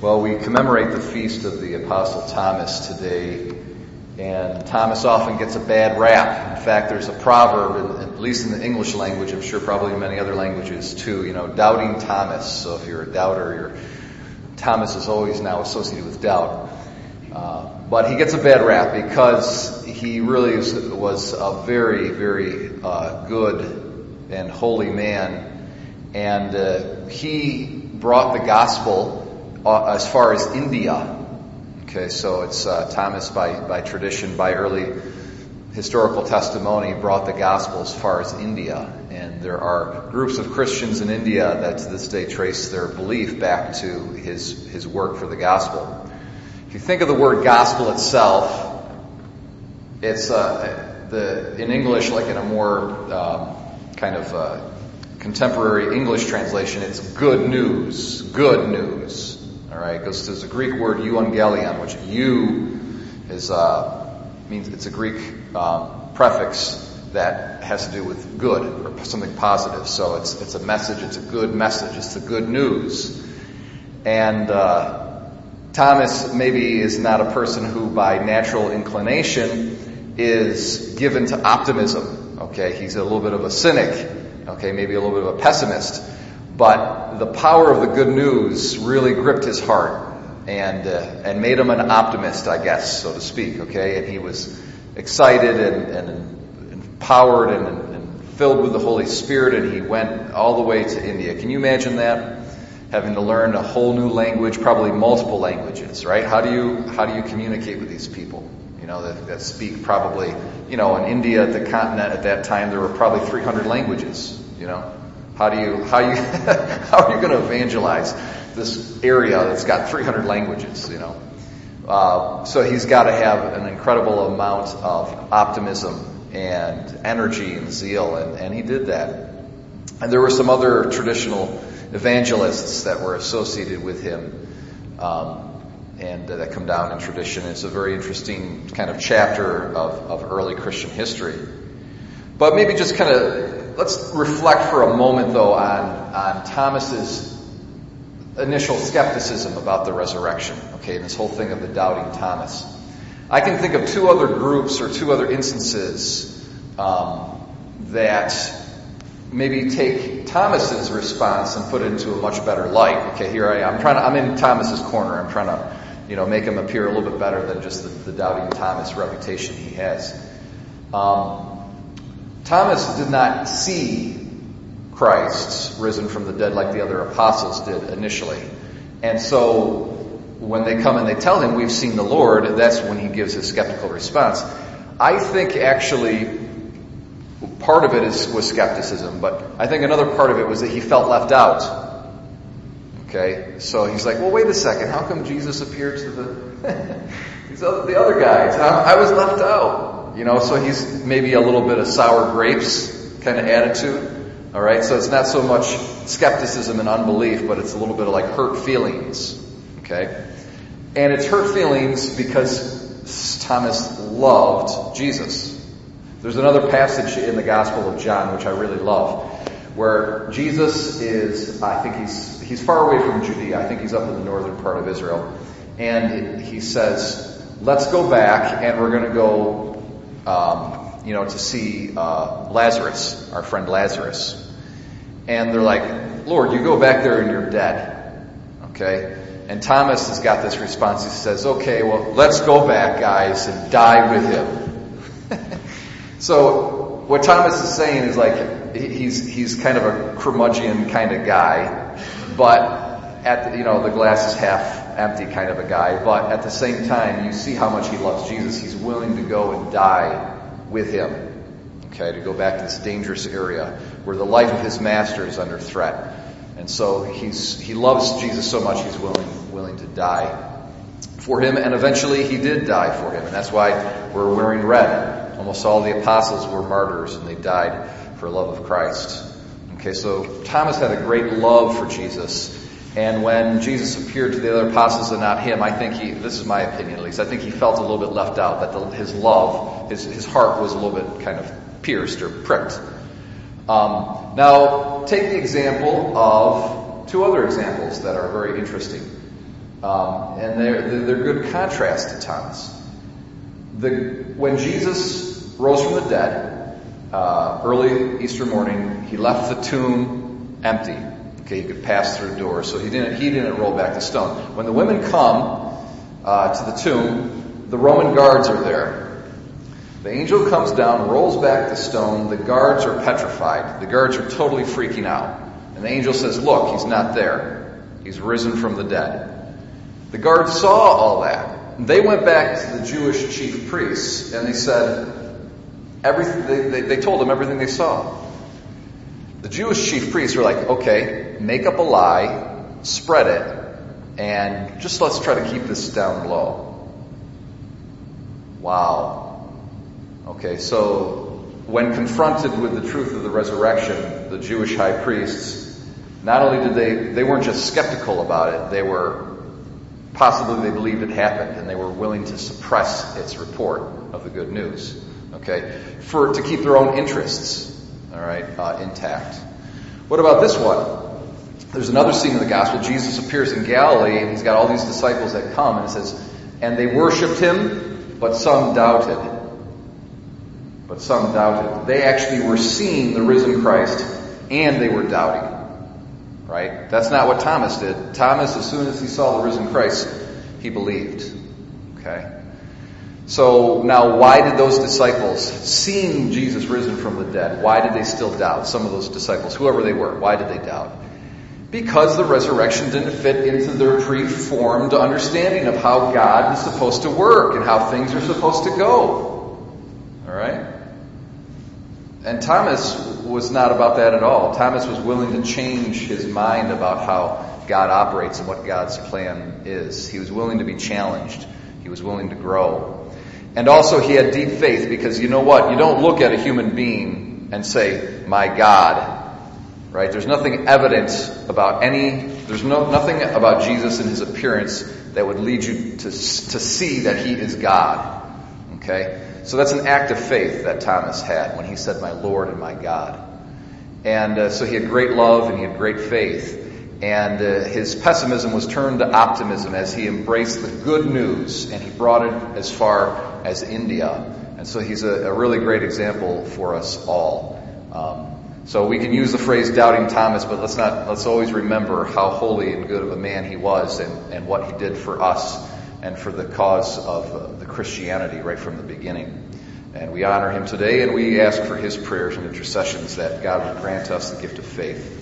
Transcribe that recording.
Well, we commemorate the feast of the Apostle Thomas today, and Thomas often gets a bad rap. In fact, there's a proverb, at least in the English language, I'm sure probably in many other languages too, you know, doubting Thomas. So if you're a doubter, you're, Thomas is always now associated with doubt. Uh, but he gets a bad rap because he really is, was a very, very uh, good and holy man, and uh, he brought the gospel uh, as far as India. Okay, so it's uh, Thomas by, by tradition, by early historical testimony, brought the gospel as far as India. And there are groups of Christians in India that to this day trace their belief back to his, his work for the gospel. If you think of the word gospel itself, it's uh, the in English, like in a more um, kind of uh, contemporary English translation, it's good news. Good news. All right, because there's a Greek word euangelion, which "you" is uh, means it's a Greek um, prefix that has to do with good or something positive. So it's it's a message. It's a good message. It's the good news. And uh, Thomas maybe is not a person who, by natural inclination, is given to optimism. Okay, he's a little bit of a cynic. Okay, maybe a little bit of a pessimist. But the power of the good news really gripped his heart and uh, and made him an optimist, I guess, so to speak. Okay, and he was excited and, and empowered and, and filled with the Holy Spirit, and he went all the way to India. Can you imagine that? Having to learn a whole new language, probably multiple languages, right? How do you how do you communicate with these people? You know that, that speak probably, you know, in India, the continent at that time, there were probably 300 languages. You know, how do you, how you, how are you going to evangelize this area that's got 300 languages, you know? Uh, so he's got to have an incredible amount of optimism and energy and zeal, and, and he did that. And there were some other traditional evangelists that were associated with him, um, and that come down in tradition. It's a very interesting kind of chapter of, of early Christian history. But maybe just kind of let's reflect for a moment, though, on, on Thomas's initial skepticism about the resurrection, okay, and this whole thing of the doubting Thomas. I can think of two other groups or two other instances um, that maybe take Thomas's response and put it into a much better light. Okay, here I am. I'm trying to, I'm in Thomas's corner. I'm trying to, you know, make him appear a little bit better than just the, the doubting Thomas reputation he has. Um, Thomas did not see Christ risen from the dead like the other apostles did initially. And so when they come and they tell him, We've seen the Lord, that's when he gives his skeptical response. I think actually part of it is, was skepticism, but I think another part of it was that he felt left out. Okay, so he's like, well, wait a second, how come Jesus appeared to the, these other, the other guys? I, I was left out. You know, so he's maybe a little bit of sour grapes kind of attitude. All right, so it's not so much skepticism and unbelief, but it's a little bit of like hurt feelings. Okay, and it's hurt feelings because Thomas loved Jesus. There's another passage in the Gospel of John which I really love, where Jesus is, I think he's he's far away from Judea. I think he's up in the northern part of Israel, and he says, "Let's go back, and we're going to go um, you know, to see uh, Lazarus, our friend Lazarus. And they're like, Lord, you go back there and you're dead. Okay? And Thomas has got this response. He says, okay, well, let's go back, guys, and die with him. so, what Thomas is saying is like, he's, he's kind of a curmudgeon kind of guy, but at the, you know, the glass is half empty kind of a guy, but at the same time, you see how much he loves Jesus. He's willing to go and die with him. Okay, to go back to this dangerous area where the life of his master is under threat. And so he's, he loves Jesus so much he's willing, willing to die for him, and eventually he did die for him, and that's why we're wearing red. Almost all the apostles were martyrs, and they died for love of Christ. Okay, so Thomas had a great love for Jesus, and when Jesus appeared to the other apostles and not him, I think he, this is my opinion at least, I think he felt a little bit left out, that the, his love, his, his heart was a little bit kind of pierced or pricked. Um, now, take the example of two other examples that are very interesting. Um, and they're, they're good contrast to Thomas. The, when Jesus rose from the dead, uh, early Easter morning, he left the tomb empty. Okay, he could pass through the door, so he didn't, he didn't roll back the stone. When the women come uh, to the tomb, the Roman guards are there. The angel comes down, rolls back the stone. The guards are petrified. The guards are totally freaking out. And the angel says, Look, he's not there. He's risen from the dead. The guards saw all that. They went back to the Jewish chief priests and they said, everything, they, they, they told them everything they saw. The Jewish chief priests were like, okay, make up a lie, spread it, and just let's try to keep this down low. Wow. Okay, so when confronted with the truth of the resurrection, the Jewish high priests, not only did they, they weren't just skeptical about it, they were Possibly they believed it happened and they were willing to suppress its report of the good news. Okay, for to keep their own interests, all right, uh, intact. What about this one? There's another scene in the gospel. Jesus appears in Galilee and he's got all these disciples that come and it says, and they worshipped him, but some doubted. But some doubted. They actually were seeing the risen Christ and they were doubting. Right? That's not what Thomas did. Thomas, as soon as he saw the risen Christ, he believed. Okay? So now why did those disciples, seeing Jesus risen from the dead, why did they still doubt? Some of those disciples, whoever they were, why did they doubt? Because the resurrection didn't fit into their preformed understanding of how God is supposed to work and how things are supposed to go. Alright? And Thomas was not about that at all. Thomas was willing to change his mind about how God operates and what God's plan is. He was willing to be challenged. He was willing to grow. And also he had deep faith because you know what? You don't look at a human being and say, my God. Right? There's nothing evident about any, there's no, nothing about Jesus and his appearance that would lead you to, to see that he is God. Okay? So that's an act of faith that Thomas had when he said, My Lord and my God. And uh, so he had great love and he had great faith. And uh, his pessimism was turned to optimism as he embraced the good news and he brought it as far as India. And so he's a, a really great example for us all. Um, so we can use the phrase doubting Thomas, but let's not, let's always remember how holy and good of a man he was and, and what he did for us and for the cause of uh, the Christianity right from the beginning. And we honor him today and we ask for his prayers and intercessions that God would grant us the gift of faith